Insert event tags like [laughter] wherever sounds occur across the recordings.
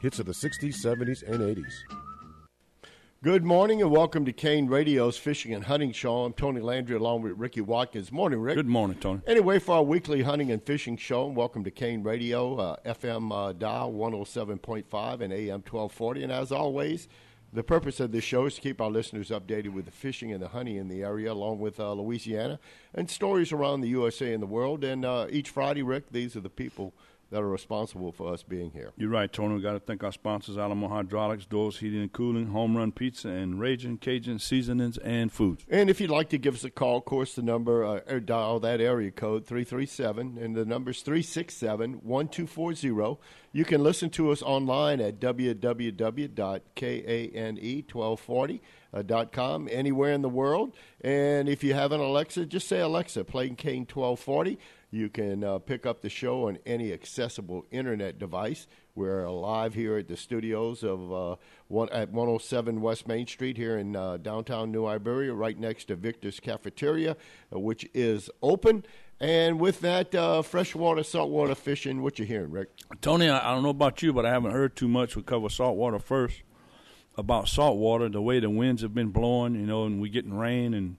Hits of the 60s, 70s, and 80s. Good morning and welcome to Kane Radio's Fishing and Hunting Show. I'm Tony Landry along with Ricky Watkins. Morning, Rick. Good morning, Tony. Anyway, for our weekly hunting and fishing show, welcome to Kane Radio, uh, FM uh, dial 107.5 and AM 1240. And as always, the purpose of this show is to keep our listeners updated with the fishing and the hunting in the area, along with uh, Louisiana and stories around the USA and the world. And uh, each Friday, Rick, these are the people that are responsible for us being here. You're right, Tony. we got to thank our sponsors Alamo Hydraulics, Dawes Heating and Cooling, Home Run Pizza, and Raging Cajun Seasonings and Foods. And if you'd like to give us a call, of course, the number, uh, or dial that area code 337, and the number is 367 1240. You can listen to us online at www.kane1240.com anywhere in the world. And if you have an Alexa, just say Alexa, play Kane 1240. You can uh, pick up the show on any accessible internet device. We're live here at the studios of uh, one, at 107 West Main Street here in uh, downtown New Iberia, right next to Victor's Cafeteria, uh, which is open. And with that, uh, freshwater, saltwater fishing, what you hearing, Rick? Tony, I, I don't know about you, but I haven't heard too much. We cover saltwater first. About saltwater, the way the winds have been blowing, you know, and we're getting rain and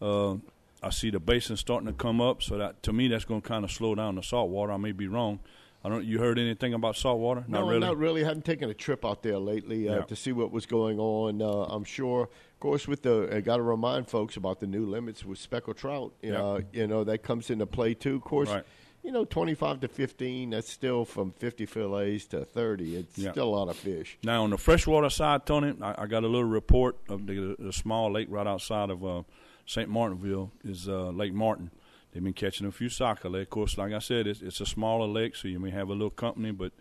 uh, I see the basin starting to come up, so that to me that's going to kind of slow down the salt water. I may be wrong. I don't. You heard anything about salt water? Not no, really. Not really. I haven't taken a trip out there lately uh, yeah. to see what was going on. Uh, I'm sure, of course, with the I got to remind folks about the new limits with speckled trout. Yeah. Uh, you know that comes into play too. Of course. Right. You know, 25 to 15, that's still from 50 fillets to 30. It's yeah. still a lot of fish. Now, on the freshwater side, Tony, I, I got a little report of the, the small lake right outside of uh, St. Martinville is uh, Lake Martin. They've been catching a few sac-a-lait. Of course, like I said, it's, it's, a smaller lake, so you may have a little company, but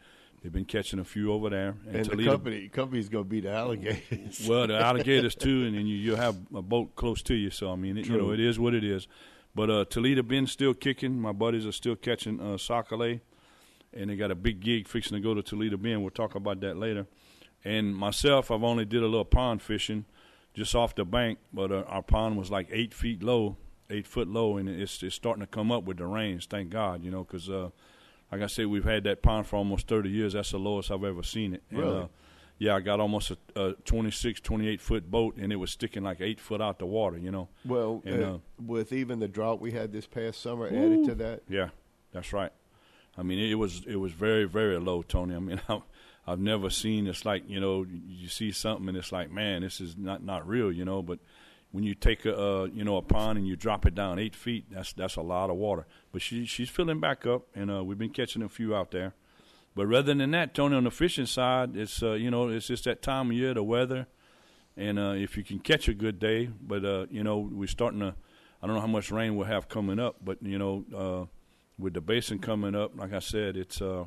they've been catching a few over there. And, and Toledo, the company company's going to be the alligators. [laughs] well, the alligators [laughs] too, and then you you have a boat close to you. So I mean, it, you know, it is what it is. But uh, Toledo Bend still kicking. My buddies are still catching uh, sac-a-lait, and they got a big gig fixing to go to Toledo Bend. We'll talk about that later. And myself, I've only did a little pond fishing just off the bank, but uh, our pond was like eight feet low, eight foot low, and it's, it's starting to come up with the rains. Thank God, you know, because uh, like I said, we've had that pond for almost 30 years. That's the lowest I've ever seen it. Really? And, uh, yeah, I got almost a, a 26, 28 foot boat, and it was sticking like eight foot out the water, you know. Well, and, uh, uh, with even the drought we had this past summer added to that. Yeah, that's right. I mean, it, it was it was very very low, Tony. I mean, [laughs] I, I've never seen. It's like you know, you see something and it's like, man, this is not not real, you know. But when you take a uh, you know a pond and you drop it down eight feet, that's that's a lot of water. But she she's filling back up, and uh, we've been catching a few out there. But rather than that, Tony, on the fishing side, it's uh, you know it's just that time of year, the weather, and uh, if you can catch a good day. But uh, you know we're starting to. I don't know how much rain we'll have coming up, but you know uh, with the basin coming up, like I said, it's uh,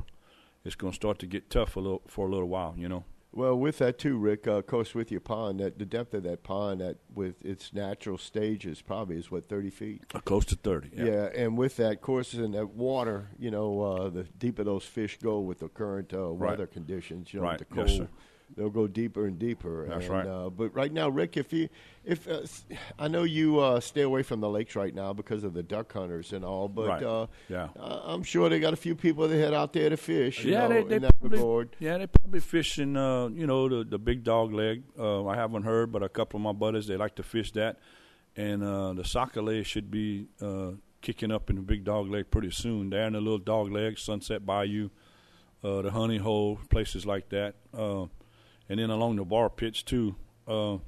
it's going to start to get tough a little, for a little while, you know. Well, with that too, Rick, uh, of course, with your pond, that the depth of that pond, that with its natural stages, probably is what thirty feet. Uh, close to thirty. Yeah. yeah, and with that, course, in that water, you know, uh, the deeper those fish go with the current uh, weather right. conditions, you know, right. the cold. Yes, they'll go deeper and deeper. That's and, right. Uh, but right now, Rick, if you, if uh, I know you uh, stay away from the lakes right now because of the duck hunters and all, but right. uh, yeah, I'm sure they got a few people that head out there to fish. yeah, know, they, they probably, yeah, they probably fishing. Uh, you know, the the big dog leg. Uh, I haven't heard, but a couple of my buddies they like to fish that, and uh, the sac-a-lait should be uh, kicking up in the big dog leg pretty soon. There in the little dog leg, Sunset Bayou, uh, the Honey Hole, places like that. And then along the bar pits too. Uh,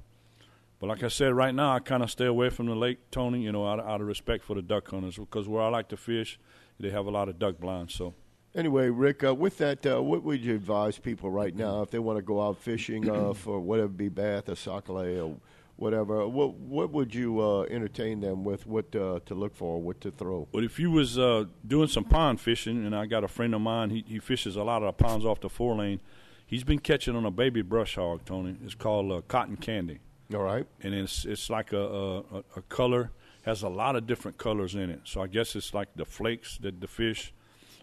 but like I said, right now I kind of stay away from the lake, Tony. You know, out, out of respect for the duck hunters, because where I like to fish, they have a lot of duck blinds. So. Anyway, Rick, uh, with that, uh, what would you advise people right now if they want to go out fishing uh, [clears throat] for whatever be bath or sac-a-lait or whatever? What what would you uh, entertain them with? What uh, to look for? What to throw? Well, if you was uh, doing some pond fishing, and I got a friend of mine, he, he fishes a lot of the ponds off the four lane He's been catching on a baby brush hog, Tony. It's called uh, cotton candy. All right. And it's it's like a, a, a color has a lot of different colors in it. So I guess it's like the flakes that the fish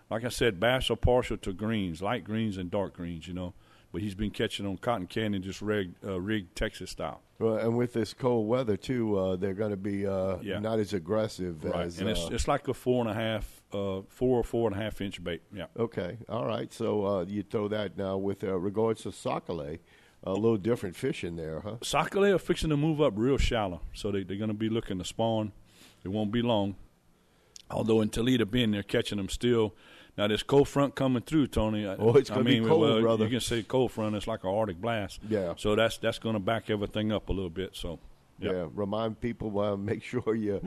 like I said, bass are partial to greens, light greens and dark greens. You know, but he's been catching on cotton candy, just rigged, uh, rigged Texas style. Well, and with this cold weather too, uh, they're going to be uh, Yeah. not as aggressive Right, as. and it's uh, it's like a four and a half, uh, four or four and a half inch bait. Yeah. okay, all right. So uh, you throw that now with uh, regards to sac-a-lait, a little different fish in there, huh? Sac-a-lait are fixing to move up real shallow, so they, they're going to be looking to spawn. It won't be long. Although in Toledo Bend they're catching them still. Now this cold front coming through, Tony. I- Oh, it's I gonna be cold, well, brother. You can say cold front. It's like an Arctic blast. Yeah. So that's that's going to back everything up a little bit. So. Yeah. Yeah, remind people uh, [laughs] make sure you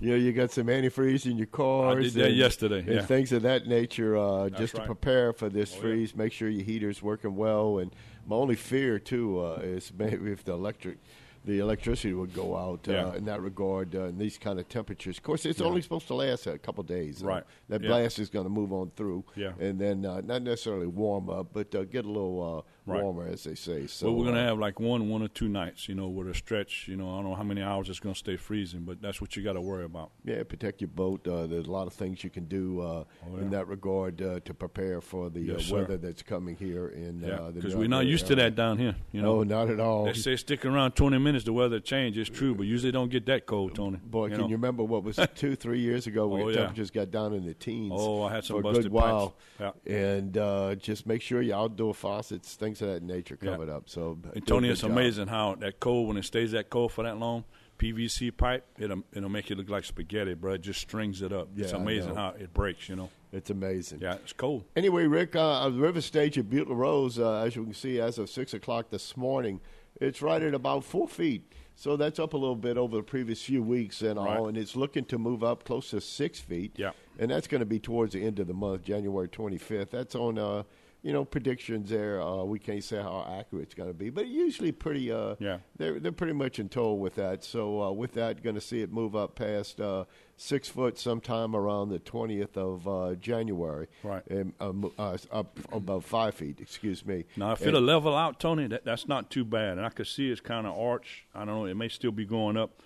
you know you got some antifreeze in your cars. I did that and, yesterday, and things of that nature. Uh, just to right. prepare for this Oh, yeah. freeze, make sure your heater's working well. And my only fear too uh, is [laughs] maybe if the electric the electricity would go out uh, Yeah. in that regard uh, in these kind of temperatures. Of course, it's Yeah. only supposed to last a couple days. Right. that Yeah. blast is going to move on through. Yeah. and then uh, not necessarily warm up, but uh, get a little uh, Right. warmer, as they say. So well, we're going to uh, have like one, one or two nights, you know, with a stretch. You know, I don't know how many hours it's going to stay freezing, but that's what you got to worry about. Yeah, protect your boat. Uh, there's a lot of things you can do uh, Oh, yeah. in that regard uh, to prepare for the Yes, uh, weather that's coming here in Yeah, uh, the because we're not used to that down here. You know, No, not at all. They say stick around 20 minutes, the weather change. It's true, but usually don't get that cold, Tony. Boy, can know? you remember what was [laughs] two, three years ago when Oh, the yeah. temperatures got down in the teens? Oh, I had some for a good while. pipes. And uh, just make sure your outdoor faucets, things of that nature, Yeah. up. So, do a And Tony, it's amazing how that cold, when it stays that cold for that long, PVC pipe, it'll, it'll make it look like spaghetti, bro. It just strings it up. it's Yeah, I amazing how it breaks, you know. It's amazing. Yeah, it's cold. Anyway, Rick, uh, the river stage at Butte La Rose, uh, as you can see, as of 6 o'clock this morning, it's right at about four feet. So that's up a little bit over the previous few weeks and all, Right. and it's looking to move up close to six feet. Yeah. And that's going to be towards the end of the month, January 25th. That's on, uh, you know, predictions there. Uh, we can't say how accurate it's going to be, but usually pretty, uh, Yeah. they're, they're pretty much in tow with that. So uh, with that, going to see it move up past uh, six foot sometime around the 20th of uh, January Right. and um, uh, up above five feet. Excuse me. Now, if And- it'll level out, Tony, that, that's not too bad. And I could see it's kind of arch. I don't know. It may still be going up.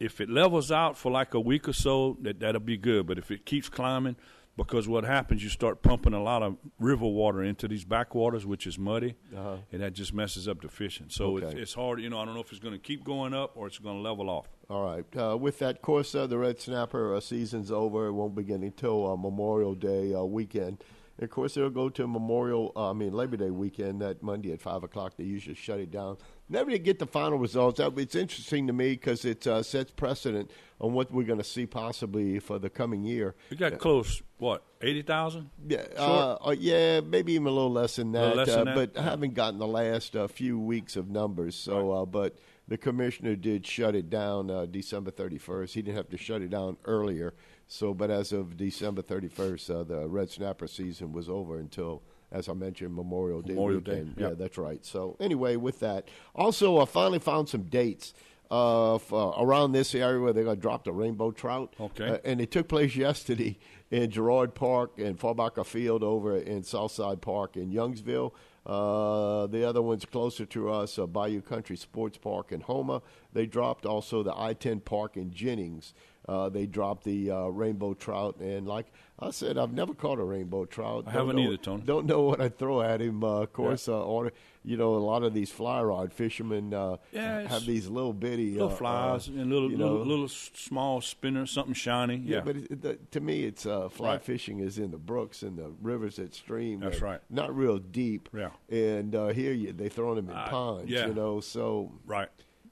If it levels out for like a week or so, that that'll be good. But if it keeps climbing, because what happens, you start pumping a lot of river water into these backwaters, which is muddy, Uh-huh. and that just messes up the fishing. So it's, Okay. it's hard. You know, I don't know if it's going to keep going up or it's going to level off. All right. Uh, with that, uh, the red snapper uh, season's over. It won't begin until uh, Memorial Day uh, weekend. And of course, it'll go to Memorial, uh, I mean Labor Day weekend. That Monday at five o'clock, they usually shut it down. Never to get the final results. That- It's interesting to me because it uh, sets precedent on what we're going to see possibly for the coming year. We got close. What eighty thousand? Yeah, uh, uh, yeah, maybe even a little less than that. less uh, than that? But I haven't gotten the last uh, few weeks of numbers. So, uh, but the commissioner did shut it down uh, December 31st. He didn't have to shut it down earlier. So, but as of December 31st, uh, the red snapper season was over until. As I mentioned, Memorial Day Memorial Day, weekend. yeah. That's right. So anyway, with that, also I finally found some dates uh, for around this area where they're going to drop the rainbow trout. Okay. Uh, and it took place [laughs] yesterday in Girard Park and Farbacher Field over in Southside Park in Youngsville. Uh, the other one's closer to us, uh, Bayou Country Sports Park in Houma. They dropped also the I 10 Park in Jennings. Uh, they dropped the uh, rainbow trout. And like I said, I've never caught a rainbow trout. I Don't haven't know- either, Tony. Don't know what I throw at him. Uh, of course, uh, order, you know, a lot of these fly rod fishermen uh, Yeah, have these little bitty Little uh, flies uh, and little little, know, little small spinner, something shiny. yeah, Yeah, but it, the, to me, it's uh, fly Right. fishing is in the brooks and the rivers that stream. That's right. Not real deep. Yeah. And uh, here you, they throwing them in ponds. yeah. You know, so right.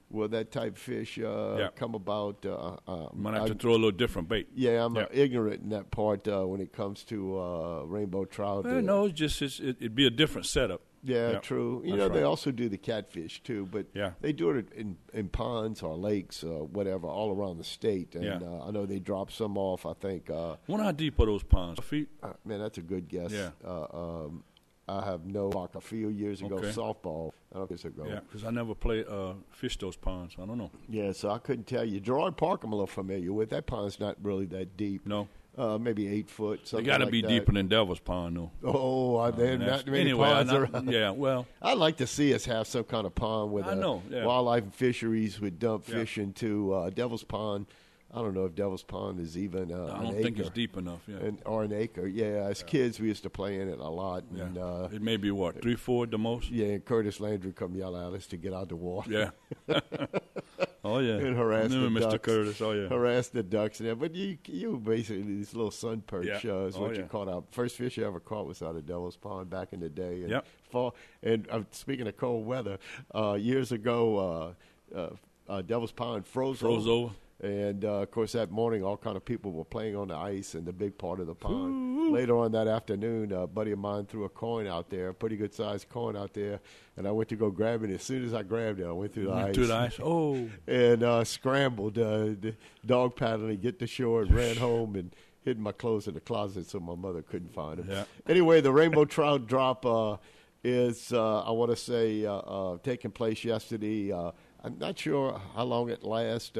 Will that type fish uh, Yeah. come about? Uh, uh, Might have I- to throw a little different bait. yeah, I'm uh, Yeah. ignorant in that part uh, when it comes to uh, rainbow trout. Eh, Uh, no, it's just it's, it, it'd be a different setup. Yeah, Yeah, true. You that's know, they right. also do the catfish too, but Yeah. they do it in, in ponds or lakes or whatever all around the state. And Yeah. uh, I know they drop some off. I think, uh, Wonder how deep are those ponds? Feet. uh, man, that's a good guess. Yeah. Uh, um, I have no like a few years ago Okay. softball. I don't guess ago. Yeah, because I never play uh, fish those ponds. I don't know. Yeah, so I couldn't tell you. Girard Park, I'm a little familiar with. That pond's not really that deep. No, Uh, maybe eight foot. they Something got to like be that. deeper than Devil's Pond, though. Oh, uh, there And not many anyway, ponds I, around. yeah. Well, [laughs] I'd like to see us have some kind of pond with I a know, yeah. wildlife and fisheries would dump Yeah. fish into uh, Devil's Pond. I don't know if Devil's Pond is even. Uh, I don't an think acre. it's deep enough. Yeah. And, or an acre, yeah. As kids, we used to play in it a lot. yeah. And, uh, it may be what three, four at the most. yeah, and Curtis Landry come yell at us to get out the water. Yeah. [laughs] oh yeah. And harass I knew the Mr. ducks. Curtis. Oh yeah. harass the ducks there. But you, you basically these little sun perch Yeah. uh, is Oh, what you caught out. First fish you ever caught was out of Devil's Pond back in the day. And Yep. Fall. And uh, speaking of cold weather, uh, years ago, uh, uh, uh, Devil's Pond froze, Froze over. And uh, of course, that morning, all kind of people were playing on the ice in the big part of the pond. Later on that afternoon, a buddy of mine threw a coin out there, a pretty good sized coin out there, and I went to go grab it. As soon as I grabbed it, I went through the ice To the ice. [laughs] Oh. and uh, scrambled, uh, the dog paddling, get to shore, and ran home and hid my clothes in the closet so my mother couldn't find them. Yeah. Anyway, the rainbow trout drop uh, is, uh, I want to say, uh, uh, taking place yesterday. Uh, I'm not sure how long it lasts.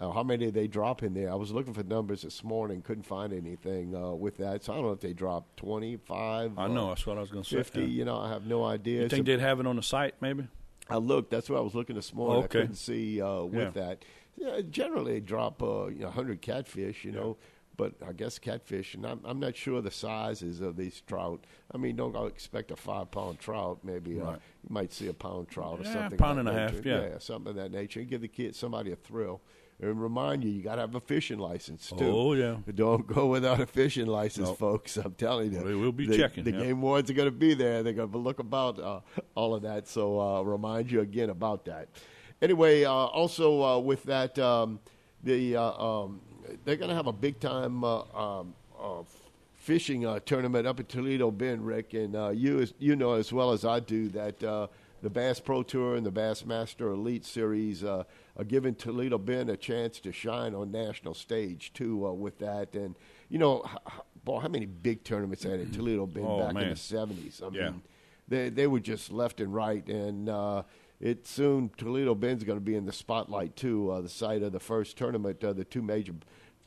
Uh, uh, how many did they drop in there? I was looking for numbers this morning, couldn't find anything uh, with that. So I don't know if they dropped 25, I uh, know. That's what I was going to say. 50. Yeah. You know, I have no idea. You think So- they'd have it on the site, maybe? I looked. That's what I was looking this morning. Okay. I couldn't see uh, with Yeah. that. Yeah, generally, they drop uh, you know, 100 catfish, you know, but I guess catfish, and I'm, I'm not sure the sizes of these trout. I mean, don't expect a five pound trout. Maybe uh, you might see a pound trout or Yeah, something. pound of and that a half, nature. yeah. something of that nature. Give the kid somebody a thrill. And remind you, you got to have a fishing license too. Oh, yeah. Don't go without a fishing license, Nope. folks. I'm telling you. They will be the, checking, The yeah. game wards are going to be there. They're going to look about uh, all of that. So uh, remind you again about that. Anyway, uh, also uh, with that, um, the uh, um, they're going to have a big time uh, um, uh, fishing uh, tournament up at Toledo Bend, Rick, and uh, you as, you know as well as I do that. The Bass Pro Tour and the Bassmaster Elite Series uh, are giving Toledo Bend a chance to shine on national stage too. Uh, with that, and you know, h- h- boy, how many big tournaments had at [clears throat] Toledo Bend Oh, back in the seventies? I Yeah. mean, they they were just left and right, and uh, it soon Toledo Bend's going to be in the spotlight too. Uh, the site of the first tournament, uh, the two major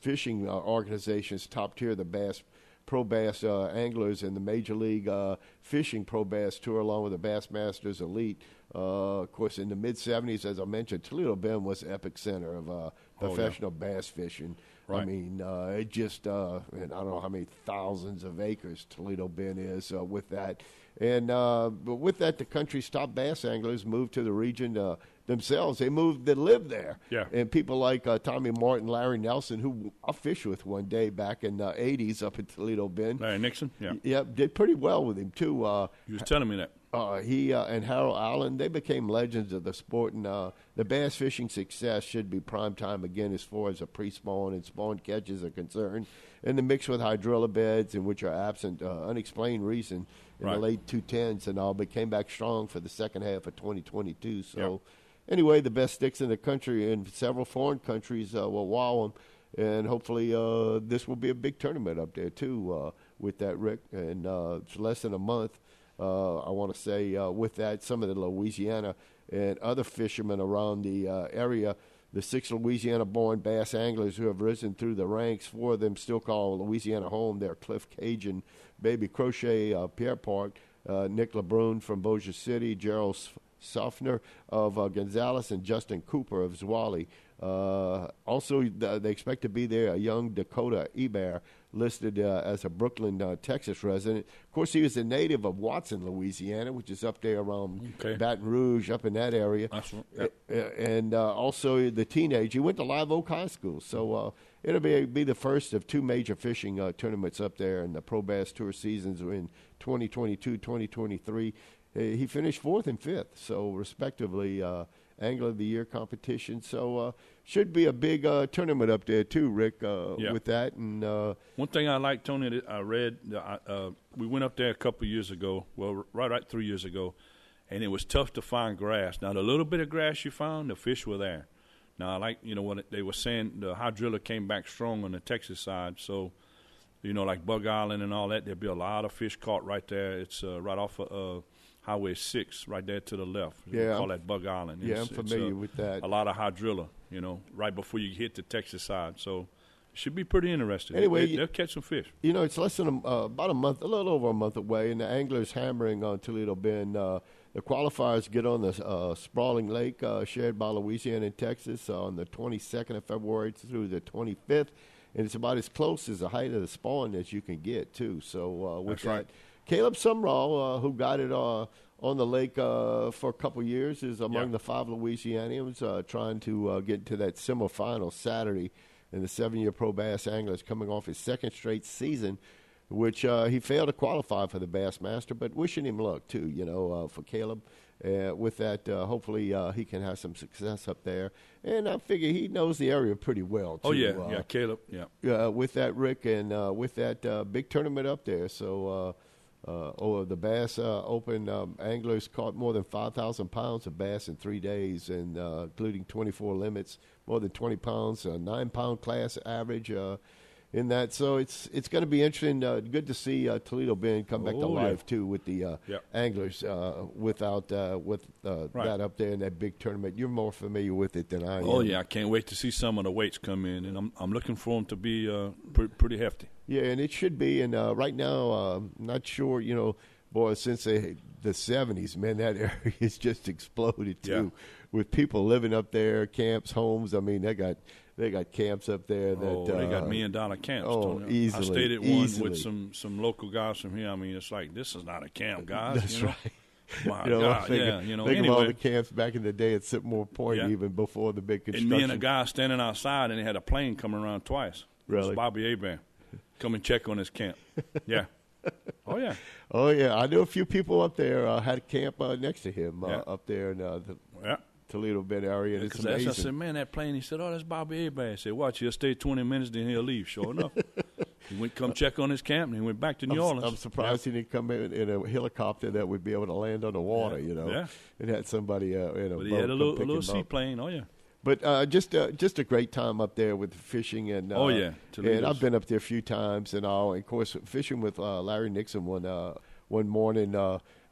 fishing uh, organizations, top tier, the Bass Pro Bass uh, Anglers and the Major League uh, Fishing Pro Bass Tour, along with the Bassmasters Elite. Uh, of course, in the mid '70s, as I mentioned, Toledo Bend was the epicenter of uh, Oh, yeah. professional bass fishing. I mean, uh, it just, uh, and I don't know how many thousands of acres Toledo Bend is uh, with that. And uh, but with that, the country's top bass anglers moved to the region uh, themselves. They moved they lived there. Yeah. And people like uh, Tommy Martin, Larry Nelson, who I fished with one day back in the 80s up in Toledo Bend. Larry Nixon. Yeah. Yeah, did pretty well with him, too. Uh, You was telling me that. uh, he uh, and Harold Allen, they became legends of the sport, and uh, the bass fishing success should be prime time again as far as the pre-spawn and spawn catches are concerned. And the mix with hydrilla beds, in which are absent, uh, unexplained reason in the late 210s and all, but came back strong for the second half of 2022. So, Yep. Anyway, the best sticks in the country and several foreign countries uh, will wow them. And hopefully, uh, this will be a big tournament up there, too, uh, with that, Rick. And uh, it's less than a month. Uh, I want to say uh, with that, some of the Louisiana and other fishermen around the area, the six Louisiana-born bass anglers who have risen through the ranks, four of them still call Louisiana home. They're Cliff Cajun, Baby Crochet, Pierre Part, Nick LeBrun from Bossier City, Gerald Spohrer of uh, Gonzales, and Justin Cooper of Zwolle. Uh, also, th- they expect to be there a young Dakota Ebare, listed uh, as a Brookeland, uh, Texas resident. Of course, he was a native of Watson, Louisiana, which is up there around Okay. Baton Rouge, up in that area. Yep. And uh, also the teenage. He went to Live Oak High School, so uh, it'll be be the first of two major fishing uh, tournaments up there in the Pro Bass Tour seasons in 2022, 2023. Uh, he finished fourth and fifth, so respectively, uh, Angler of the Year competition. So uh, should be a big uh, tournament up there too, Rick. Uh, Yeah. With that, and uh, One thing I like, Tony, I read, we went up there a couple years ago, well, right, right three years ago, and it was tough to find grass. Now, the little bit of grass you found, the fish were there. Now, I like, you know, what they were saying, the hydrilla came back strong on the Texas side, so, you know, like Bug Island and all that, there'll be a lot of fish caught right there. It's uh, right off of uh, Highway 6, right there to the left. We Yeah, call I'm- that Bug Island. yeah, It's- I'm familiar uh, with that. A lot of hydrilla, you know, right before you hit the Texas side. So should be pretty interesting. Anyway, they, will catch some fish. You know, it's less than a, uh, about a month, a little over a month away, and the anglers hammering on Toledo Bend. Uh, the qualifiers get on the uh, sprawling lake uh, shared by Louisiana and Texas on the 22nd of February through the 25th, and it's about as close as the height of the spawn as you can get too. So uh, with That's that, right. Caleb Sumrall, uh, who got it uh, on the lake uh, for a couple years, is among Yeah. the five Louisianians uh, trying to uh, get to that semifinal Saturday. And the seven-year pro bass angler is coming off his second straight season, which uh, he failed to qualify for the Bassmaster. But wishing him luck too, you know, uh, for Caleb. Uh, with that, uh, hopefully uh, he can have some success up there. And I figure he knows the area pretty well. Too, Oh yeah, yeah, Caleb. Yeah, uh, with that Rick and uh, with that uh, big tournament up there. So, uh, uh, oh, the Bass uh, Open um, anglers caught more than five thousand pounds of bass in three days, and uh, including twenty four limits, more than twenty pounds, a nine pound class average. In that, so it's it's going to be interesting. Uh, good to see uh, Toledo Bend come back to Oh, yeah. life too with the uh, Yeah. anglers uh, without uh, with uh, Right. that up there in that big tournament. You're more familiar with it than I am. Oh yeah, I can't wait to see some of the weights come in, and I'm I'm looking for them to be uh, pre- pretty hefty. Yeah, and it should be. And uh, right now, uh, I'm not sure. You know, boy, since the the '70s, man, that [laughs] area has just exploded too, Yeah. with people living up there, camps, homes. I mean, they got they got camps up there that oh, they got uh, million dollar camps. oh, Tony. easily, I stayed at one easily. with some some local guys from here. I mean, it's like this is not a camp, [laughs] guys. That's you know? right. [laughs] My You know, God, think, yeah, you know. think of all Anyway, the camps back in the day at Sycamore Point, Yeah. even before the big construction. and me and a guy standing outside, and they had a plane coming around twice. Really? It's Bobby Abraham. Come and check on his camp. [laughs] Yeah. Oh yeah. Oh yeah, I knew a few people up there uh, had a camp uh, next to him uh, Yeah. up there in uh, the Yeah. Toledo Bend area, and it's Because I said, man, that plane. He said, oh, that's Bobby Abraham. I said, watch, he'll stay 20 minutes, then he'll leave. Sure enough. [laughs] he went come check on his camp, and he went back to New I'm, Orleans. I'm surprised he didn't come in in a helicopter that would be able to land on the water, Yeah. you know, Yeah. and had somebody uh, in a But he boat had a little, a little seaplane. Oh, yeah. But uh, just uh, just a great time up there with fishing and uh, Oh, yeah. and I've been up there a few times and all. And of course, fishing with uh, Larry Nixon one uh, one morning.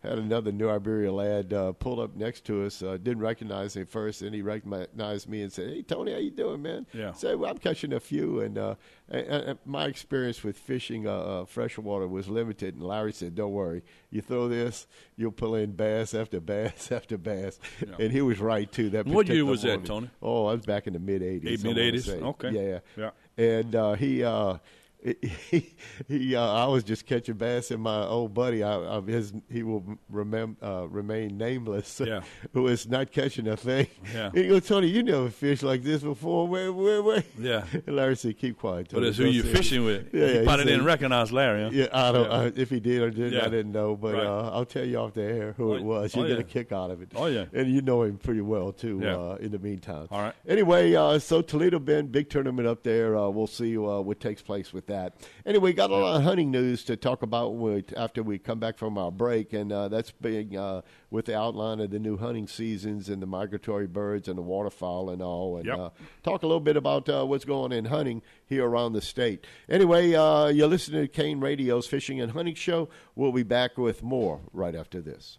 Had another New Iberia lad uh, pull up next to us. Uh, didn't recognize him first, and he recognized me and said, "Hey, Tony, how you doing, man?" Yeah. Said, "Well, I'm catching a few." And uh, and- and my experience with fishing uh, uh, freshwater was limited. And Larry said, "Don't worry, you throw this, you'll pull in bass after bass [laughs] after bass." Yeah. And he was right too. That What year was that. Tony? Oh, I was back in the mid '80s. Mid 80s? Okay. Yeah. Yeah. And uh, he, uh, [laughs] he, he, uh, I was just catching bass, and my old buddy, I, I, his, he will remem, uh, remain nameless. Yeah. [laughs] who is not catching a thing. Yeah. He goes, Tony, you never fished like this before. Where, where, where? Yeah. [laughs] And Larry said, "Keep quiet." Tony. But it's who you fishing with. Yeah, yeah, he probably said- didn't recognize Larry, huh? Yeah, I don't. Yeah. Uh, if he did or didn't, I didn't know. But Right. uh, I'll tell you off the air who Oh, it was. oh, You get yeah. a kick out of it. Oh, yeah. and you know him pretty well too. Yeah. Uh, in the meantime, All right. Anyway, uh, so Toledo Bend, big tournament up there. Uh, we'll see uh, what takes place with that. Anyway, got a lot of hunting news to talk about after we come back from our break, and uh, that's being uh, with the outline of the new hunting seasons and the migratory birds and the waterfowl and all, and Yep. uh, talk a little bit about uh, what's going on in hunting here around the state. Anyway, uh, you're listening to Kane Radio's Fishing and Hunting Show. We'll be back with more right after this.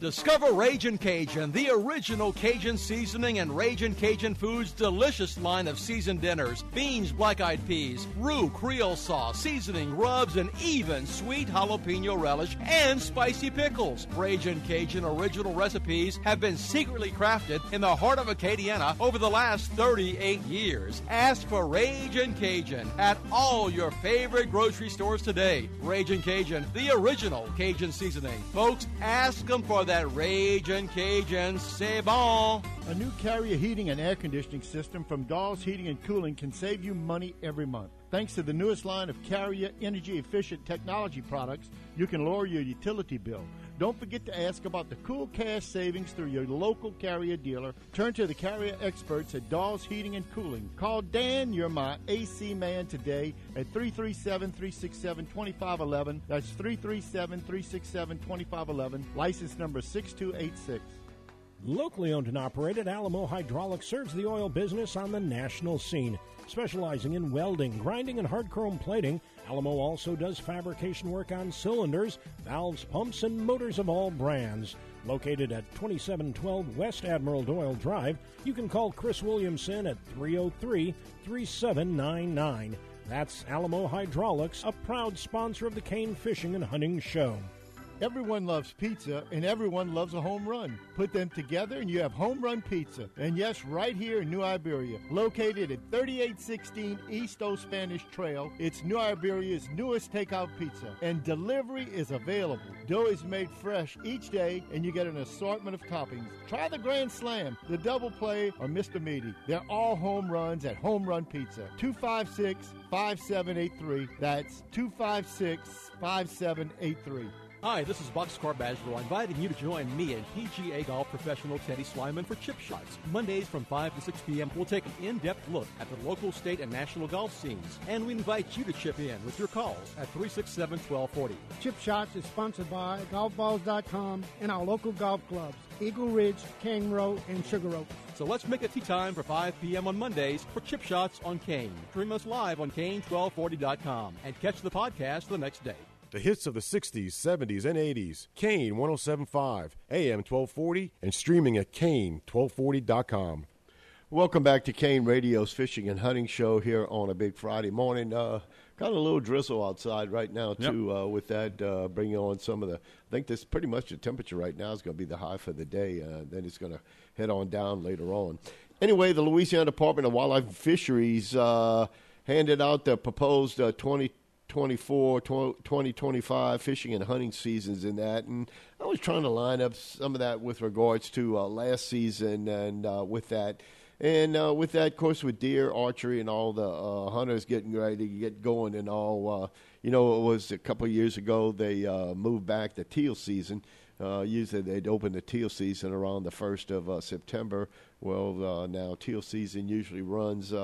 Discover Ragin' Cajun, the original Cajun seasoning and Ragin' Cajun Foods' delicious line of seasoned dinners, beans, black-eyed peas, roux, Creole sauce, seasoning, rubs, and even sweet jalapeno relish and spicy pickles. Ragin' Cajun original recipes have been secretly crafted in the heart of Acadiana over the last 38 years. Ask for Ragin' Cajun at all your favorite grocery stores today. Ragin' Cajun, the original Cajun seasoning. Folks, ask them for that Ragin' Cajun. C'est bon. A new carrier heating and air conditioning system from Dawes Heating and Cooling can save you money every month. Thanks to the newest line of carrier energy efficient technology products, you can lower your utility bill. Don't forget to ask about the cool cash savings through your local carrier dealer. Turn to the carrier experts at Dawes Heating and Cooling. Call Dan, you're my AC man today at 337 367 2511. That's 337 367 2511. License number 6286. Locally owned and operated, Alamo Hydraulics serves the oil business on the national scene. Specializing in welding, grinding, and hard chrome plating, Alamo also does fabrication work on cylinders, valves, pumps, and motors of all brands. Located at 2712 West Admiral Doyle Drive, you can call Chris Williamson at 303 3799. That's Alamo Hydraulics, a proud sponsor of the Kane Fishing and Hunting Show. Everyone loves pizza and everyone loves a home run. Put them together and you have home run pizza. And yes, right here in New Iberia, located at 3816 East Old Spanish Trail, it's New Iberia's newest takeout pizza. And delivery is available. Dough is made fresh each day and you get an assortment of toppings. Try the Grand Slam, the Double Play, or Mr. Meaty. They're all home runs at Home Run Pizza. 256 5783. That's 256 5783. Hi, this is Boxcar Badgerow inviting you to join me and PGA golf professional Teddy Slyman for Chip Shots. Mondays from 5 to 6 p.m., we'll take an in-depth look at the local, state, and national golf scenes. And we invite you to chip in with your calls at 367-1240. Chip Shots is sponsored by GolfBalls.com and our local golf clubs, Eagle Ridge, Kangaroo, and Sugar Oak. So let's make it tee time for 5 p.m. on Mondays for Chip Shots on Kane. Stream us live on Kane1240.com and catch the podcast the next day. The hits of the 60s, 70s, and 80s. Kane 1075, AM 1240, and streaming at Kane1240.com. Welcome back to Kane Radio's Fishing and Hunting Show here on a big Friday morning. Uh, got a little drizzle outside right now too. Yep. Uh, with that, uh, bringing on some of the. I think this pretty much the temperature right now is going to be the high for the day. Uh, then it's going to head on down later on. Anyway, the Louisiana Department of Wildlife and Fisheries uh, handed out the proposed uh, 2024 2025 fishing and hunting seasons in that. And i was trying to line up some of that with regards to uh, last season and uh, with that. And uh, with that of course with deer archery and all the uh, hunters getting ready to get going and all uh, you know it was a couple of years ago they uh, moved back the teal season. Usually they'd open the teal season around the first of September. Well, now teal season usually runs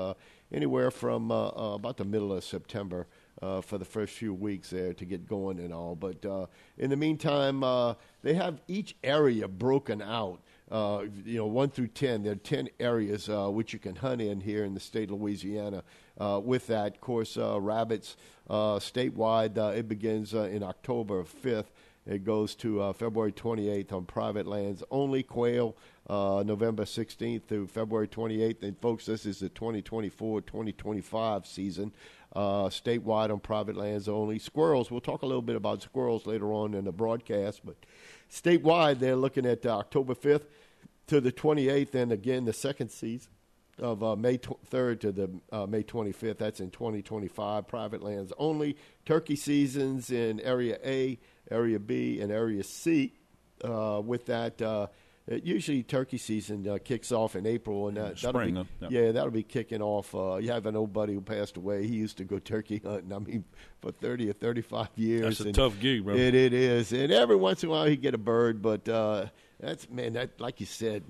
anywhere from about the middle of September uh, for the first few weeks there to get going and all. But uh, in the meantime, uh, they have each area broken out. Uh, you know, one through ten. There are ten areas uh, which you can hunt in here in the state of Louisiana. Uh, with that, of course, rabbits statewide. It begins in October fifth. It goes to uh, February 28th on private lands only. Quail, uh, November 16th through February 28th. And, folks, this is the 2024 2025 season, uh, statewide on private lands only. Squirrels, we'll talk a little bit about squirrels later on in the broadcast, but statewide, they're looking at uh, October 5th to the 28th, and again, the second season of uh, May tw- 3rd to the uh, May 25th. That's in 2025. Private lands only. Turkey seasons in Area A, Area B, and Area C. Uh, with that, uh, usually turkey season uh, kicks off in April, and that, that'll spring, be, huh? Yep. yeah, that'll be kicking off. Uh, you have an old buddy who passed away. He used to go turkey hunting. I mean, for 30 or 35 years. That's a and tough gig, bro. It, it is, and every once in a while he get a bird, but uh, that's man, that like you said,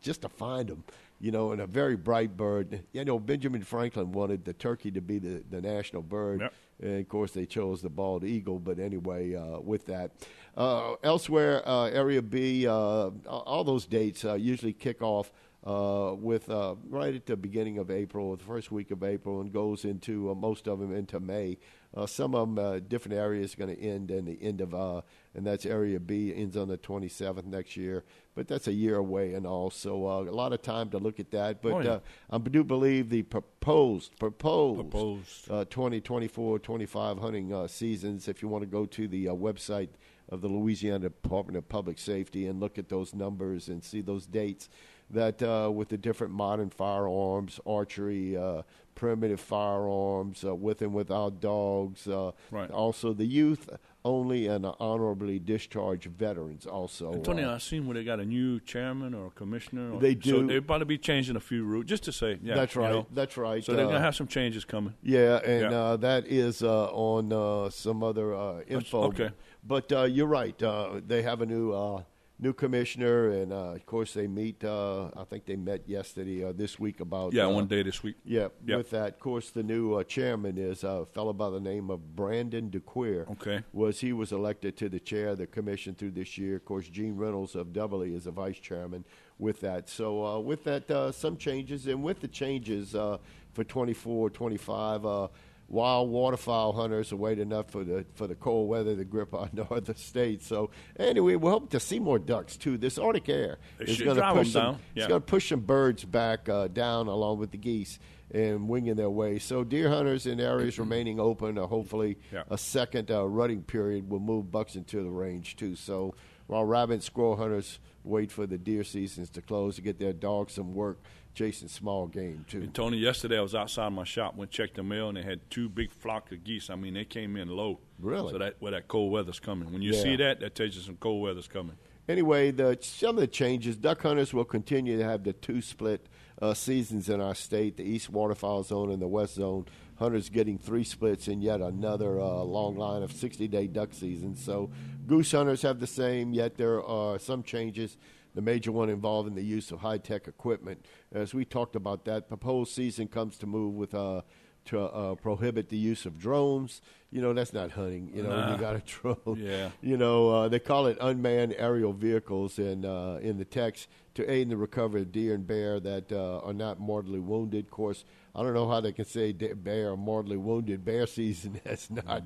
just to find them, you know, and a very bright bird. You know, Benjamin Franklin wanted the turkey to be the, the national bird, Yep. And of course they chose the bald eagle. But anyway, uh, with that, uh, elsewhere, uh, Area B, uh, all those dates uh, usually kick off. Uh, with right at the beginning of April, the first week of April, and goes into most of them into May. Uh, some of them, uh, different areas, are going to end in the end of, uh, and that's Area B ends on the 27th next year. But that's a year away, and all. So uh, a lot of time to look at that. But Oh, yeah. uh, I do believe the proposed proposed, Proposed. Uh, 2024 25 hunting uh, seasons. If you want to go to the uh, website of the Louisiana Department of Public Safety and look at those numbers and see those dates, that uh, with the different modern firearms, archery, uh, primitive firearms, uh, with and without dogs, uh, Right. also the youth only and honorably discharged veterans. Also, Antonio, uh, I seen where they got a new chairman or commissioner. Or, They So do. they're about to be changing a few rules, just to say. Yeah, that's you right. know. That's right. So they're Uh, gonna have some changes coming. Yeah, and Yeah. Uh, that is uh, on uh, some other uh, info. okay. But uh, you're right. Uh, they have a new uh, new commissioner, and uh, of course they meet. Uh, I think they met yesterday or this week about. Yeah, uh, one day this week. Yeah, Yep. with that, of course, the new uh, chairman is a fellow by the name of Brandon Decuir. Okay. Was he was elected to the chair of the commission through this year. Of course, Gene Reynolds of Dubberly is the vice chairman with that. So uh, with that, uh, some changes, and with the changes uh, for 24, 25, uh, wild waterfowl hunters are waiting up for the for the cold weather to grip our northern states. So anyway, we hope to see more ducks too. This Arctic air It is going to push them some, down. It's going to push some birds back uh, down along with the geese and winging their way. So deer hunters in areas [clears throat] remaining open, or hopefully Yeah. a second uh, rutting period will move bucks into the range too. So while rabbit and squirrel hunters wait for the deer seasons to close to get their dogs some work chasing small game too. And Tony, yesterday I was outside my shop, went checked the mail, and they had two big flock of geese. I mean, they came in low. Really? So that where that cold weather's coming. When you Yeah. see that, that tells you some cold weather's coming. Anyway, the some of the changes. Duck hunters will continue to have the two split uh, seasons in our state: the East Waterfowl Zone and the West Zone. Hunters getting three splits in yet another uh, long line of 60-day duck seasons. So, goose hunters have the same. Yet there are some changes. The major one involving the use of high-tech equipment. As we talked about that, proposed season comes to move with. Uh, to uh, prohibit the use of drones, you know that's not hunting. You know Nah. you got a drone. Yeah. [laughs] You know, uh, they call it unmanned aerial vehicles in uh, in the text to aid in the recovery of deer and bear that uh, are not mortally wounded. Of course, I don't know how they can say de- bear are mortally wounded. Bear season [laughs] has not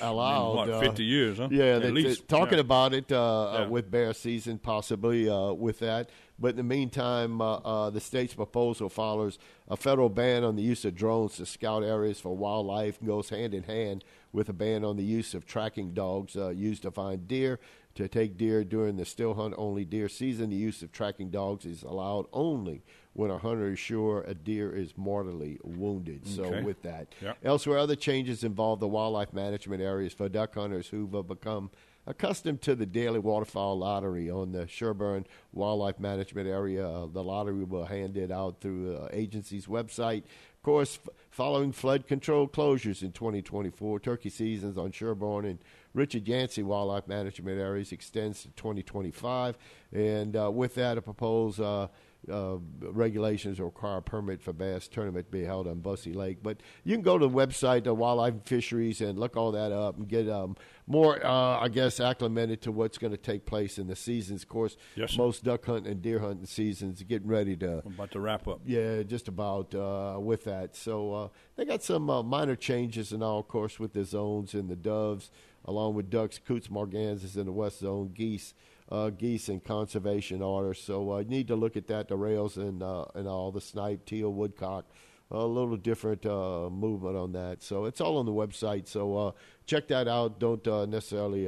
allowed. What, uh, 50 years, huh? Yeah, At they, least, talking yeah. about it uh, uh, Yeah. with bear season, possibly uh, with that. But in the meantime, uh, uh, the state's proposal follows a federal ban on the use of drones to scout areas for wildlife and goes hand in hand with a ban on the use of tracking dogs uh, used to find deer. To take deer during the still hunt only deer season, the use of tracking dogs is allowed only when a hunter is sure a deer is mortally wounded. So, Okay. with that, Yeah. Elsewhere, other changes involve the wildlife management areas for duck hunters who've uh, become accustomed to the daily waterfowl lottery on the Sherburne Wildlife Management Area. Uh, the lottery will hand it out through the agency's website. Of course, f- following flood control closures in 2024, turkey seasons on Sherburne and Richard Yancey Wildlife Management Areas extends to 2025. And uh, with that, a proposed uh, uh, regulations require a permit for bass tournament to be held on Bussy Lake. But you can go to the website, the Wildlife and Fisheries, and look all that up and get um, more, uh, I guess, acclimated to what's going to take place in the seasons. Of course, Yes, most duck hunting and deer hunting seasons getting ready to I'm about to wrap up. yeah, just about uh, with that. So uh, they got some uh, minor changes and all, of course, with the zones and the doves, along with ducks, coots, mergansers in the west zone, geese, uh, geese in conservation order. So uh, you need to look at that, the rails and uh, and all the snipe, teal, woodcock. A little different uh, movement on that. So it's all on the website. So uh, check that out. Don't necessarily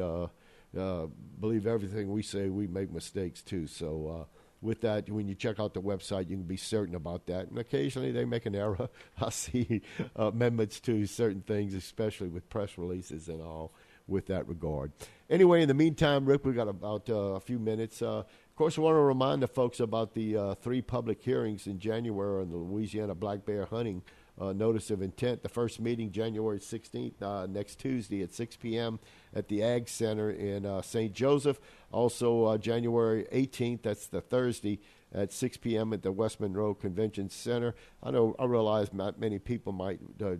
believe everything we say. We make mistakes too. So. With that, when you check out the website, you can be certain about that. And occasionally they make an error. [laughs] I see amendments to certain things, especially with press releases and all with that regard. Anyway, in the meantime, Rick, we've got about uh, a few minutes. Uh, of course, I want to remind the folks about the uh, three public hearings in January on the Louisiana black bear hunting uh, notice of intent. The first meeting, January 16th, uh, next Tuesday at 6 p.m. at the Ag Center in uh, St. Joseph. Also, January 18th, that's the Thursday, at 6 p.m. at the West Monroe Convention Center. I know I realize not many people might uh,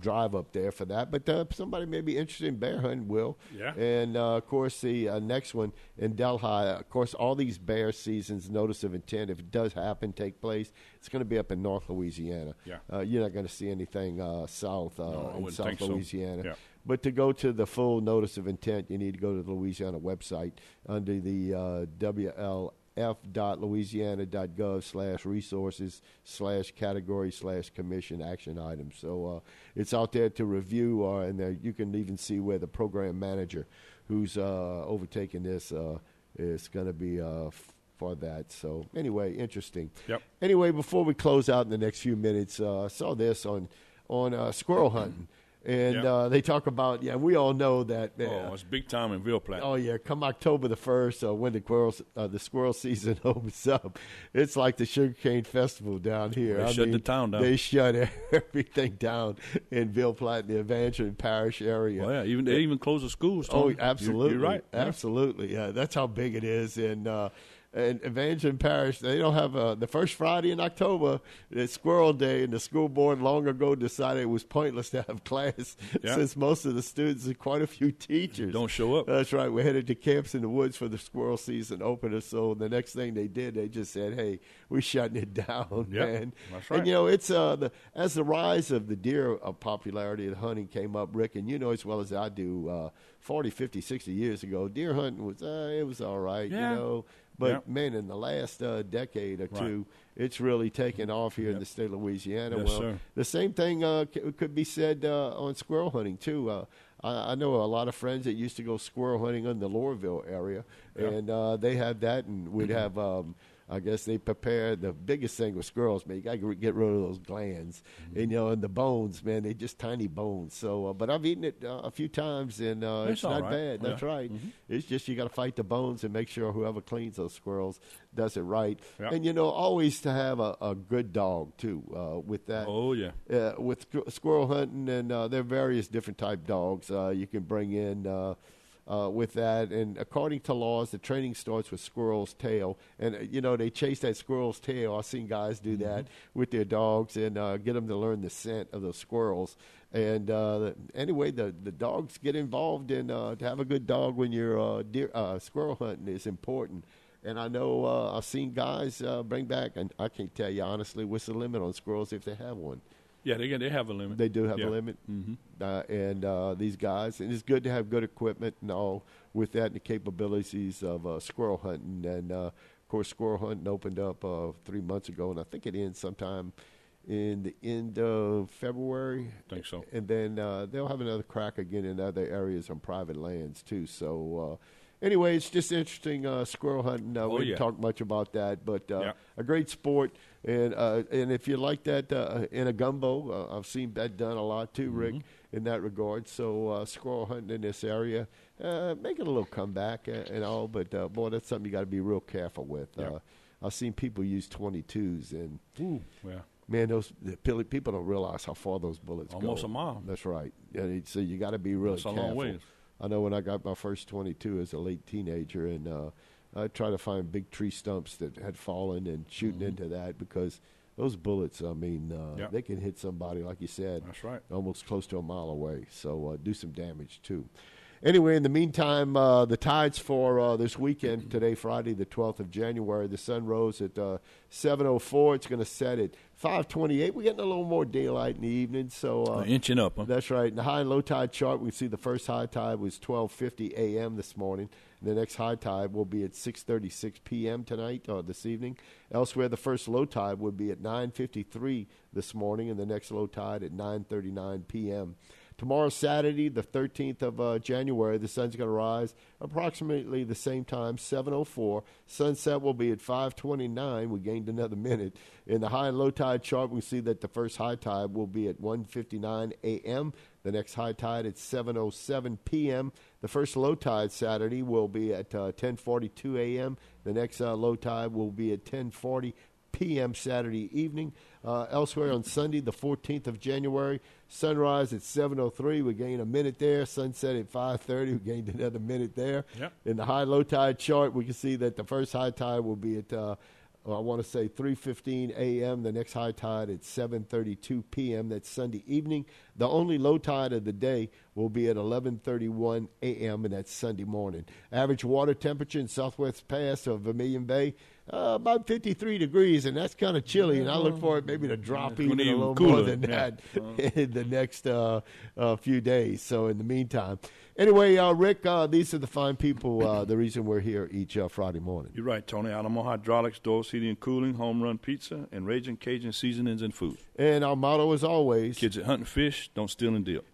drive up there for that, but uh, somebody may be interested in bear hunting will. Yeah. And uh, of course, the uh, next one in Delhi. Of course, all these bear seasons, notice of intent, if it does happen, take place, it's going to be up in North Louisiana. Yeah. Uh, you're not going to see anything uh, south uh, No, in South think so. Louisiana. Yeah. But to go to the full notice of intent, you need to go to the Louisiana website under the uh, WLF.louisiana.gov slash resources slash category slash commission action items. So uh, it's out there to review, uh, and there you can even see where the program manager who's uh, overtaking this uh, is going to be uh, for that. So anyway, interesting. Yep. Anyway, before we close out in the next few minutes, uh, I saw this on on uh, squirrel hunting, and Yeah. uh, they talk about yeah. We all know that. Uh, Oh, it's big time in Ville Platte. Oh yeah, come October the first, uh, when the squirrel uh, the squirrel [laughs] season [laughs] opens up, it's like the sugarcane festival down here. They I shut the town down. They shut [laughs] everything down in Ville Platte, the Evangeline Parish area. Well, yeah, even they even close the schools. Oh, absolutely. You're, you're right. Yeah. Absolutely. Yeah, that's how big it is. And uh, and Evangeline Parish, they don't have a, the first Friday in October, it's Squirrel Day, and the school board long ago decided it was pointless to have [laughs] class Yeah. since most of the students and quite a few teachers Don't show up. That's right. We're headed to camps in the woods for the squirrel season opener. So the next thing they did, they just said, "Hey, we're shutting it [laughs] down, Yep, man." that's right. And you know, it's uh, the as the rise of the deer uh, popularity of hunting came up, Rick, and you know as well as I do, uh, 40, 50, 60 years ago, deer hunting was uh, it was all right, Yeah. you know. But Yep. man, in the last uh, decade or Right. two, it's really taken off here in the state of Louisiana. Yes, well, sir. the same thing uh, c- could be said uh, on squirrel hunting too. Uh, I, I know a lot of friends that used to go squirrel hunting in the Loreauville area, Yeah. and uh, they have that, and we'd have. Um, I guess they prepare the biggest thing with squirrels, man. You got to get rid of those glands, Mm-hmm. and you know, and the bones, man. They just tiny bones. So, uh, but I've eaten it uh, a few times, and uh, It's not right. bad. That's Yeah. right. Mhm. It's just you got to fight the bones and make sure whoever cleans those squirrels does it right. Yeah. And you know, always to have a, a good dog too. Uh, with that, Oh yeah. uh, with squ- squirrel hunting, and uh, there are various different type dogs uh, you can bring in uh, with that. And according to laws, the training starts with squirrel's tail, and uh, you know they chase that squirrel's tail. I've seen guys do that with their dogs and uh, get them to learn the scent of those squirrels. And uh, anyway, the the dogs get involved in uh, to have a good dog when you're uh, deer, uh, squirrel hunting is important. And I know uh, I've seen guys uh, bring back, and I can't tell you honestly what's the limit on squirrels if they have one. Yeah, they they have a limit. They do have Yeah. a limit, Mhm. uh, and uh, these guys, and it's good to have good equipment and all with that, and the capabilities of uh, squirrel hunting. And uh, of course, squirrel hunting opened up uh, three months ago, and I think it ends sometime in the end of February. I Think so. And then uh, they'll have another crack again in other areas on private lands too. So. Uh, Anyway, it's just interesting uh, squirrel hunting. Uh, Oh, we didn't yeah. talk much about that, but uh, Yeah. a great sport. And uh, and if you like that uh, in a gumbo, uh, I've seen that done a lot too, Rick, Mm-hmm. in that regard. So uh, squirrel hunting in this area, uh, making a little comeback and, and all, but uh, boy, that's something you got to be real careful with. Yeah. Uh, I've seen people use 22s, and Ooh, yeah. man, those the people don't realize how far those bullets go. Almost a mile. That's right. Yeah, so you got to be really That's a long careful. I know when I got my first 22 as a late teenager, and uh, I try to find big tree stumps that had fallen and shooting into that because those bullets, I mean, uh, Mm-hmm. They can hit somebody, like you said, That's right. almost close to a mile away. So uh, do some damage too. Anyway, in the meantime, uh, the tides for uh, this weekend today, Friday, the 12th of January, the sun rose at uh, 7:04. It's going to set at 5:28. We're getting a little more daylight in the evening, so uh, inching up, huh? that's right. In the high and low tide chart, we see the first high tide was 12:50 a.m. this morning. The next high tide will be at 6:36 p.m. tonight or this evening. Elsewhere, the first low tide would be at 9:53 this morning, and the next low tide at 9:39 p.m. Tomorrow, Saturday, the 13th of uh, January, the sun's going to rise approximately the same time, 7:04. Sunset will be at 5:29. We gained another minute. In the high and low tide chart, we see that the first high tide will be at 1:59 a.m. The next high tide at 7:07 p.m. The first low tide Saturday will be at uh, 10:42 a.m. The next uh, low tide will be at 10:40 p.m. Saturday evening. Uh, elsewhere on Sunday, the 14th of January, sunrise at 7:03. We gain a minute there. Sunset at 5:30. We gained another minute there. Yep. In the high low tide chart, we can see that the first high tide will be at uh, I want to say 3:15 a.m. The next high tide at 7:32 p.m. That's Sunday evening. The only low tide of the day will be at 11:31 a.m. and that's Sunday morning. Average water temperature in Southwest Pass of Vermilion Bay uh, about 53 degrees, and that's kind of chilly. And I look for it maybe to drop It's even gonna a little cooler, more than yeah. that [laughs] in the next uh, uh, few days. So in the meantime, anyway, uh, Rick, uh, these are the fine people. Uh, the reason we're here each uh, Friday morning. You're right, Tony. Alamo Hydraulics, Dawes Heating and Cooling, Home Run Pizza, and Raging Cajun Seasonings and Food. And our motto, as always, Kids that hunt and fish, don't steal and deal.